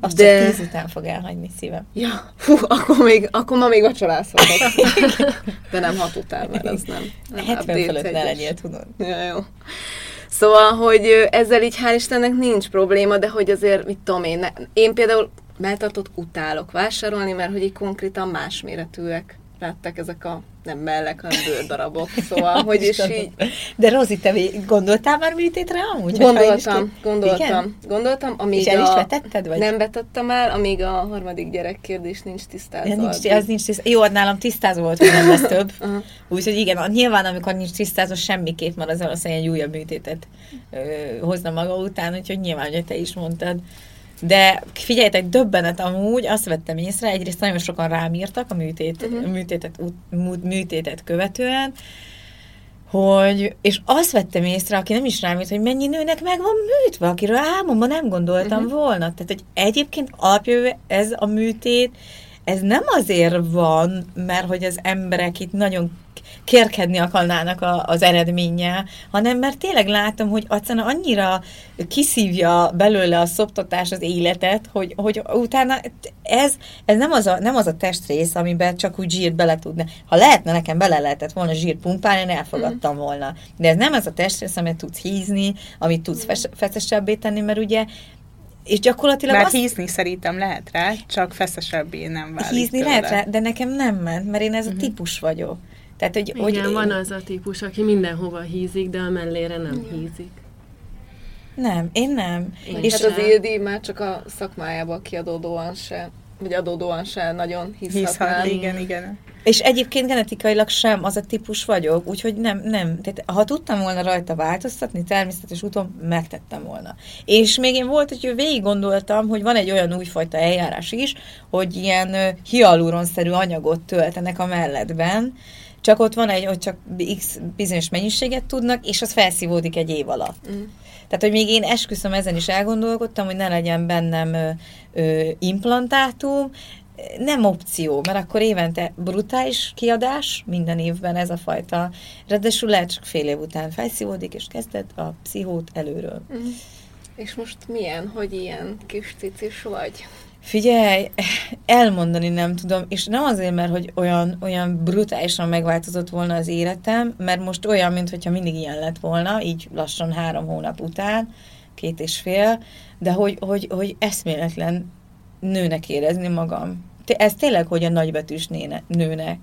Azt de... csak 10 után fog elhagyni szívem. Ja, hú, akkor, még, akkor ma még vacsorázhatok. de nem hat után, mert az nem. nem 70 fölött ne legyél, tudod. Ja, jó. Szóval, hogy ezzel így hál' Istennek nincs probléma, de hogy azért, mit tudom én, ne, én például melltartót utálok vásárolni, mert hogy így konkrétan más méretűek lettek ezek a nem mellek, hanem bőrdarabok. Szóval, hogy is így... De Rozi, te gondoltál már műtétre amúgy? Gondoltam, gondoltam, Igen? gondoltam. Amíg És el is vetetted? Vagy? Nem vetettem el, amíg a harmadik gyerek kérdés nincs tisztázva. Nincs, az nincs tisztázva. Jó, hát nálam tisztázva volt, hogy nem lesz több. Úgyhogy igen, nyilván amikor nincs tisztázva, semmiképp már az valószínűleg egy újabb műtétet ö, hozna maga után, úgyhogy nyilván, hogy te is mondtad. De figyeljetek, döbbenet amúgy, azt vettem észre, egyrészt nagyon sokan rám írtak a műtét, uh-huh. műtétet, műtétet követően, hogy, és azt vettem észre, aki nem is rám írt, hogy mennyi nőnek meg van műtve, akiről álmomban nem gondoltam uh-huh. volna. Tehát, hogy egyébként alapjövő ez a műtét, ez nem azért van, mert hogy az emberek itt nagyon kérkedni akarnának a, az eredménnyel, hanem mert tényleg látom, hogy egyszerűen annyira kiszívja belőle a szoptatás az életet, hogy, hogy utána ez, ez nem, az a, nem az a testrész, amiben csak úgy zsírt bele tudna. Ha lehetne, nekem bele lehetett volna zsírt pumpálni, én elfogadtam volna. De ez nem az a testrész, amit tudsz hízni, amit tudsz feszesebbé tenni, mert ugye és gyakorlatilag Mert azt... hízni szerintem lehet rá, csak feszesebbé nem válik Hízni tőle. lehet rá, de nekem nem ment, mert én ez uh-huh. a mhm. típus vagyok. Tehát, hogy, Igen, hogy én... van az a típus, aki mindenhova hízik, de a mellére nem Igen. hízik. Nem, én nem. Én és hát az Ildi már csak a szakmájából kiadódóan se, vagy adódóan se nagyon hiszhat. igen, igen. És egyébként genetikailag sem az a típus vagyok, úgyhogy nem, nem. Tehát, ha tudtam volna rajta változtatni, természetes úton megtettem volna. És még én volt, hogy végig gondoltam, hogy van egy olyan újfajta eljárás is, hogy ilyen hialuronszerű anyagot töltenek a melledben, csak ott van egy, hogy csak x bizonyos mennyiséget tudnak, és az felszívódik egy év alatt. Mm. Tehát, hogy még én esküszöm, ezen is elgondolkodtam, hogy ne legyen bennem ö, ö, implantátum, nem opció, mert akkor évente brutális kiadás, minden évben ez a fajta. Ráadásul lehet csak fél év után felszívódik, és kezdett a pszichót előről. Mm. És most milyen, hogy ilyen kis cicis vagy? Figyelj, elmondani nem tudom, és nem azért, mert hogy olyan, olyan brutálisan megváltozott volna az életem, mert most olyan, mintha mindig ilyen lett volna, így lassan három hónap után, két és fél, de hogy, hogy, hogy eszméletlen nőnek érezni magam. Ez tényleg, hogy a nagybetűs néne, nőnek.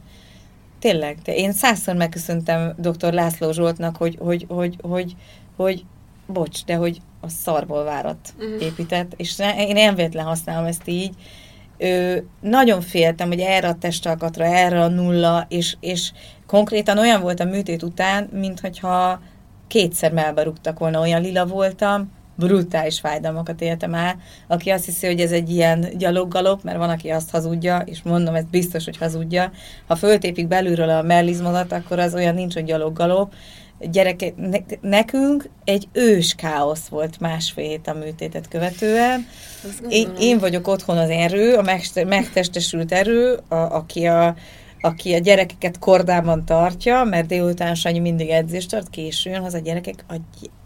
Tényleg. De én százszor megköszöntem dr. László Zsoltnak, hogy, hogy, hogy, hogy, hogy bocs, de hogy a szarból várat uh-huh. épített, és ne, én nem véletlen használom ezt így. Ö, nagyon féltem, hogy erre a testalkatra, erre a nulla, és, és konkrétan olyan volt a műtét után, mintha kétszer melbe rúgtak volna, olyan lila voltam, brutális fájdalmakat éltem el. Aki azt hiszi, hogy ez egy ilyen gyaloggalop, mert van, aki azt hazudja, és mondom, ez biztos, hogy hazudja. Ha föltépik belülről a mellizmodat, akkor az olyan nincs, hogy gyaloggalop gyereke, ne, nekünk egy ős káosz volt másfél hét a műtétet követően. Én, én vagyok otthon az erő, a megtestesült erő, a, aki a aki a gyerekeket kordában tartja, mert délután Sanyi mindig edzést tart, későn az a gyerekek, a,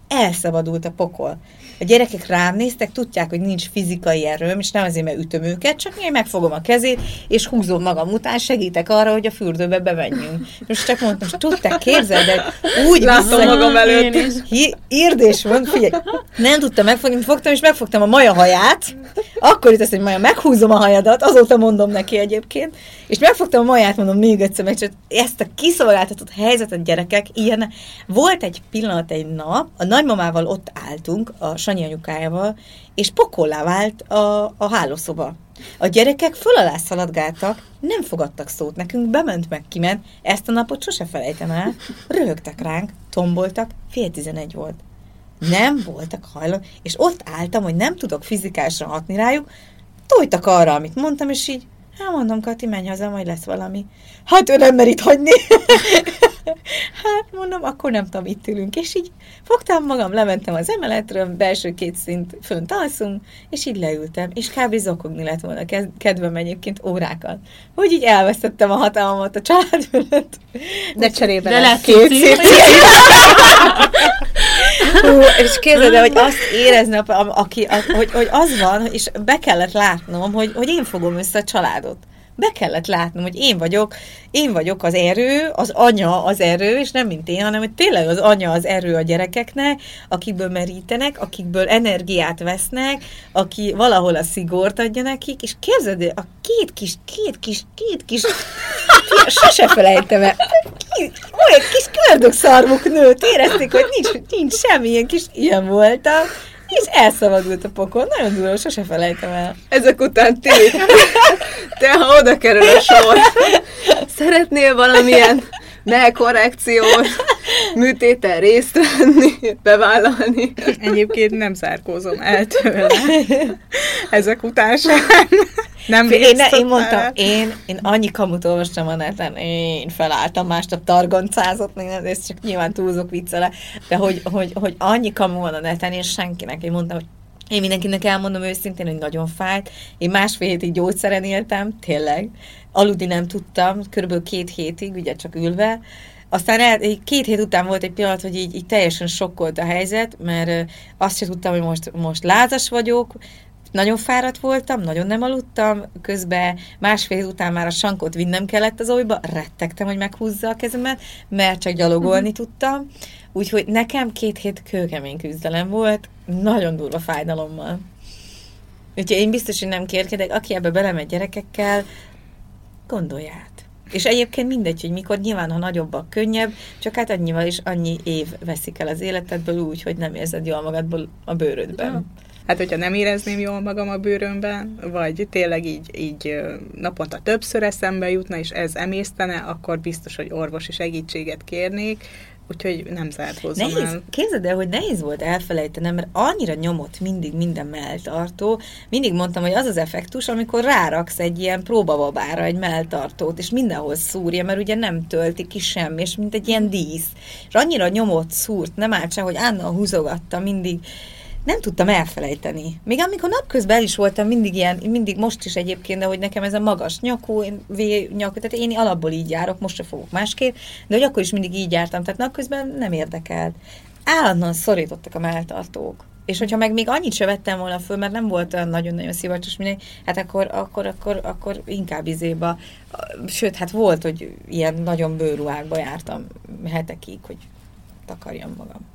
elszabadult a pokol. A gyerekek rám néztek, tudják, hogy nincs fizikai erőm, és nem azért, mert ütöm őket, csak én megfogom a kezét, és húzom magam után, segítek arra, hogy a fürdőbe bemenjünk. Most csak mondtam, hogy tudták, képzeld de úgy Látom vissza, magam előtt. Érdés van, figyelj, nem tudtam megfogni, fogtam, és megfogtam a maja haját, akkor itt azt, hogy Maja, meghúzom a hajadat, azóta mondom neki egyébként, és megfogtam a maját, mondom még egyszer, meg csak ezt a kiszolgáltatott helyzetet gyerekek, ilyen, volt egy pillanat, egy nap, a nagymamával ott álltunk, a Sanyi anyukájával, és pokollá vált a, a hálószoba. A gyerekek föl alá szaladgáltak, nem fogadtak szót nekünk, bement meg, kiment. Ezt a napot sose felejtem el. Röhögtek ránk, tomboltak, fél tizenegy volt. Nem voltak hajlam, és ott álltam, hogy nem tudok fizikásra hatni rájuk, tojtak arra, amit mondtam, és így, hát mondom, Kati, menj haza, majd lesz valami. Hát ő nem merít hagyni. hát mondom, akkor nem tudom, itt ülünk. És így fogtam magam, lementem az emeletről, belső két szint fönt alszunk, és így leültem, és kb. zokogni lett volna kedvem egyébként órákat. Hogy így elvesztettem a hatalmat a család fölött. De cserébe De lett két szint. Hú, és képzeld hogy azt érezni, aki, hogy, hogy az van, és be kellett látnom, hogy, hogy én fogom össze a családot be kellett látnom, hogy én vagyok, én vagyok az erő, az anya az erő, és nem mint én, hanem hogy tényleg az anya az erő a gyerekeknek, akikből merítenek, akikből energiát vesznek, aki valahol a szigort adja nekik, és képzeld, a két kis, két kis, két kis, sose felejtem el, olyan kis köldök szarvuk nőtt, érezték, hogy nincs, nincs semmilyen kis ilyen voltam, és elszabadult a pokol. Nagyon durva, sose felejtem el. Ezek után ti, te ha oda kerül a sor, szeretnél valamilyen melkorrekciót, műtéten részt venni, bevállalni. Egyébként nem zárkózom el tőle. Ezek után sem. Nem én, ne, én mondtam, én, én annyi kamut olvastam a neten, én felálltam, másnap targoncázott, ez csak nyilván túlzok viccele, de hogy, hogy, hogy annyi kamu van a neten, és senkinek, én mondtam, hogy én mindenkinek elmondom őszintén, hogy nagyon fájt. Én másfél hétig gyógyszeren éltem, tényleg. Aludni nem tudtam, körülbelül két hétig, ugye csak ülve. Aztán el, két hét után volt egy pillanat, hogy így, így teljesen sokkolt a helyzet, mert azt sem tudtam, hogy most, most lázas vagyok, nagyon fáradt voltam, nagyon nem aludtam, közben másfél után már a sankot vinnem kellett az olyba, rettegtem, hogy meghúzza a kezemet, mert csak gyalogolni uh-huh. tudtam. Úgyhogy nekem két hét kőkemény küzdelem volt, nagyon durva fájdalommal. Úgyhogy én biztos, hogy nem kérkedek, aki ebbe belemegy gyerekekkel, gondolj át. És egyébként mindegy, hogy mikor, nyilván, ha nagyobbak, könnyebb, csak hát annyival is annyi év veszik el az életedből úgy, hogy nem érzed jól magadból a bőrödben. Ja. Hát, hogyha nem érezném jól magam a bőrömben, vagy tényleg így, így naponta többször eszembe jutna, és ez emésztene, akkor biztos, hogy orvosi segítséget kérnék, úgyhogy nem zárt hozzá nehéz, el. Képzeld el, hogy nehéz volt elfelejtenem, mert annyira nyomott mindig minden melltartó. Mindig mondtam, hogy az az effektus, amikor ráraksz egy ilyen próbababára egy melltartót, és mindenhol szúrja, mert ugye nem tölti ki semmi, és mint egy ilyen dísz. És annyira nyomott szúrt, nem állt sem, hogy Anna húzogatta mindig nem tudtam elfelejteni. Még amikor napközben is voltam mindig ilyen, mindig most is egyébként, de hogy nekem ez a magas nyakú, V nyakú, tehát én alapból így járok, most se fogok másképp, de hogy akkor is mindig így jártam, tehát napközben nem érdekelt. Állandóan szorítottak a melltartók. És hogyha meg még annyit se vettem volna föl, mert nem volt olyan nagyon-nagyon szivacsos mindegy, hát akkor, akkor, akkor, akkor inkább izéba, sőt, hát volt, hogy ilyen nagyon bőruhákba jártam hetekig, hogy takarjam magam.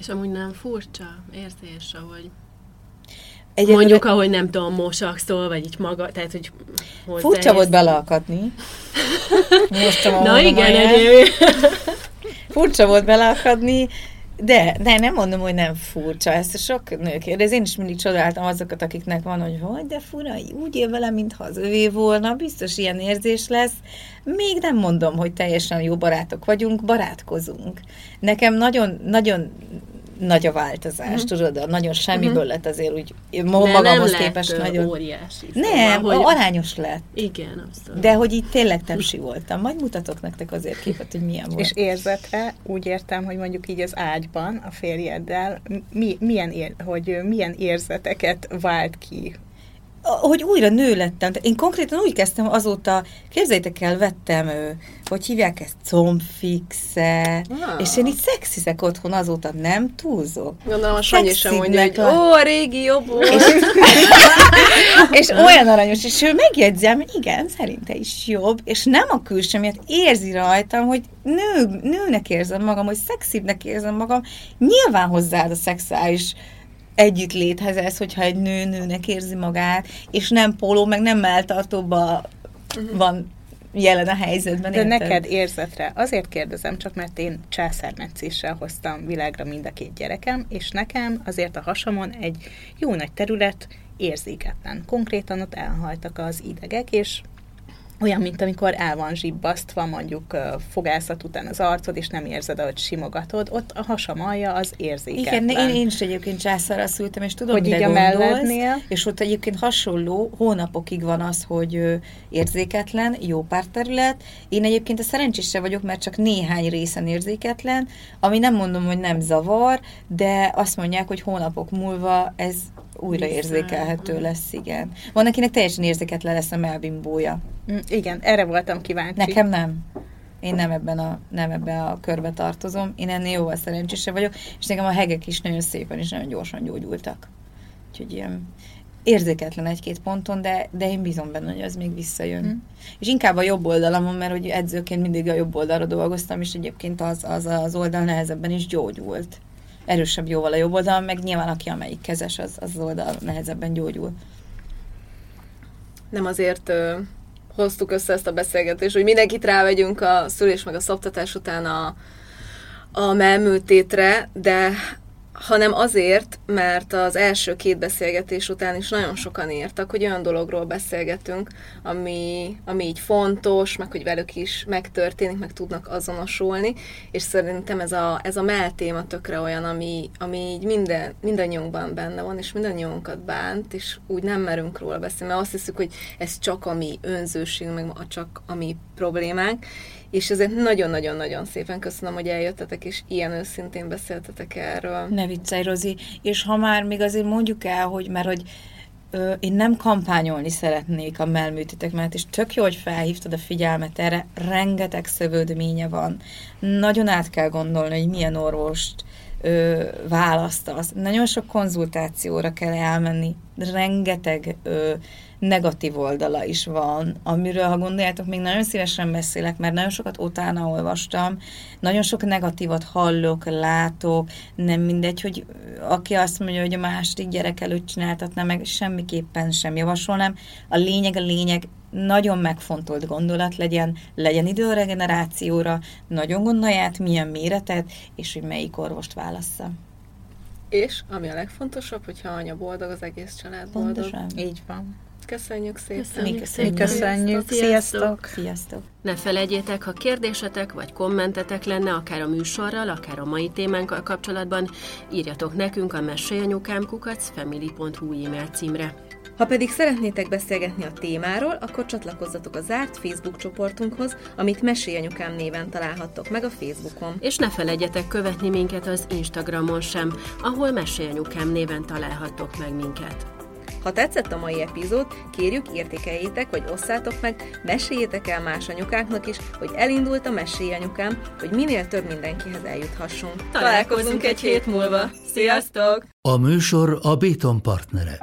És amúgy nem furcsa érzés, ahogy Egyébként mondjuk, ahogy nem tudom, mosakszol, vagy így maga, tehát, hogy Furcsa volt beleakadni. Most Na igen, egyébként. Furcsa volt beleakadni, de, de nem mondom, hogy nem furcsa, ezt sok nő kérdez. Én is mindig csodáltam azokat, akiknek van, hogy hogy, de fura, úgy él vele, mintha az övé volna, biztos ilyen érzés lesz. Még nem mondom, hogy teljesen jó barátok vagyunk, barátkozunk. Nekem nagyon, nagyon nagy a változás, uh-huh. tudod, nagyon semmiből uh-huh. lett azért úgy magamhoz képest nagyon... óriási. Nem, szóval, hogy... arányos lett. Igen, abszolút. De hogy így tényleg tepsi voltam. Majd mutatok nektek azért képet, hogy milyen volt. És érzetre úgy értem, hogy mondjuk így az ágyban a férjeddel mi, milyen, ér, hogy milyen érzeteket vált ki hogy újra nő lettem. Én konkrétan úgy kezdtem azóta, képzeljétek el, vettem, hogy hívják ezt, combfixe, ah. és én így szexizek otthon azóta, nem túlzok. Gondolom a Sanyi sem mondja, hogy ó, a régi jobb. És, és olyan aranyos, és ő megjegyzem, igen, szerinte is jobb, és nem a külső miatt érzi rajtam, hogy nő, nőnek érzem magam, hogy szexibbnek érzem magam, nyilván hozzáad a szexuális együttléthez ez, hogyha egy nő nőnek érzi magát, és nem póló, meg nem melltartóba uh-huh. van jelen a helyzetben. De érted? neked érzetre, azért kérdezem, csak mert én császármetszéssel hoztam világra mind a két gyerekem, és nekem azért a hasamon egy jó nagy terület érzéketlen. Konkrétan ott elhaltak az idegek, és olyan, mint amikor el van zsibbasztva mondjuk fogászat után az arcod, és nem érzed, ahogy simogatod, ott a hasam alja az érzéketlen. Igen, én, én is egyébként császárra szültem, és tudom, hogy így a gondolsz, és ott egyébként hasonló hónapokig van az, hogy érzéketlen, jó pár terület. Én egyébként a szerencsésre vagyok, mert csak néhány részen érzéketlen, ami nem mondom, hogy nem zavar, de azt mondják, hogy hónapok múlva ez újra érzékelhető lesz, igen. Van, akinek teljesen érzéketlen lesz a melbimbója. Mm, igen, erre voltam kíváncsi. Nekem nem. Én nem ebben a, nem ebben a körbe tartozom. Én ennél jóval szerencsésebb vagyok, és nekem a hegek is nagyon szépen és nagyon gyorsan gyógyultak. Úgyhogy ilyen érzéketlen egy-két ponton, de, de én bízom benne, hogy az még visszajön. Mm. És inkább a jobb oldalamon, mert hogy edzőként mindig a jobb oldalra dolgoztam, és egyébként az, az, az oldal nehezebben is gyógyult erősebb jóval a jobb oldal, meg nyilván aki amelyik kezes, az, az oldal nehezebben gyógyul. Nem azért ö, hoztuk össze ezt a beszélgetést, hogy mindenkit rávegyünk a szülés meg a szoptatás után a, a melműtétre, de hanem azért, mert az első két beszélgetés után is nagyon sokan írtak, hogy olyan dologról beszélgetünk, ami, ami így fontos, meg hogy velük is megtörténik, meg tudnak azonosulni, és szerintem ez a, ez a meltéma tökre olyan, ami, ami így minden, mindannyiunkban benne van, és mindannyiunkat bánt, és úgy nem merünk róla beszélni, mert azt hiszük, hogy ez csak a mi önzőségünk, meg csak a mi problémánk, és ezért nagyon-nagyon-nagyon szépen köszönöm, hogy eljöttetek, és ilyen őszintén beszéltetek erről. Ne viccelj, Rozi. És ha már még azért mondjuk el, hogy mert hogy ö, én nem kampányolni szeretnék a melműtétek mert és tök jó, hogy felhívtad a figyelmet erre, rengeteg szövődménye van. Nagyon át kell gondolni, hogy milyen orvost választasz. Nagyon sok konzultációra kell elmenni, rengeteg ö, negatív oldala is van, amiről, ha gondoljátok, még nagyon szívesen beszélek, mert nagyon sokat utána olvastam, nagyon sok negatívat hallok, látok, nem mindegy, hogy aki azt mondja, hogy a második gyerek előtt csináltatna, meg semmiképpen sem javasolnám. A lényeg, a lényeg, nagyon megfontolt gondolat legyen, legyen idő a regenerációra, nagyon gondolját, milyen méretet, és hogy melyik orvost válassza. És, ami a legfontosabb, hogyha anya boldog, az egész család boldog. Pontosan. Így van. Köszönjük szépen. Köszönjük köszönjük. Sziasztok. Sziasztok. Ne felejtjétek, ha kérdésetek vagy kommentetek lenne, akár a műsorral, akár a mai témánkkal kapcsolatban, írjatok nekünk a mesélyanyukám kukac family.hu e-mail címre. Ha pedig szeretnétek beszélgetni a témáról, akkor csatlakozzatok a zárt Facebook csoportunkhoz, amit Mesélyanyukám néven találhattok meg a Facebookon. És ne felejtjetek követni minket az Instagramon sem, ahol Mesélyanyukám néven találhattok meg minket. Ha tetszett a mai epizód, kérjük értékeljétek, vagy osszátok meg, meséljétek el más anyukáknak is, hogy elindult a Mesélj anyukám, hogy minél több mindenkihez eljuthassunk. Találkozunk egy hét múlva. Sziasztok! A műsor a Béton partnere.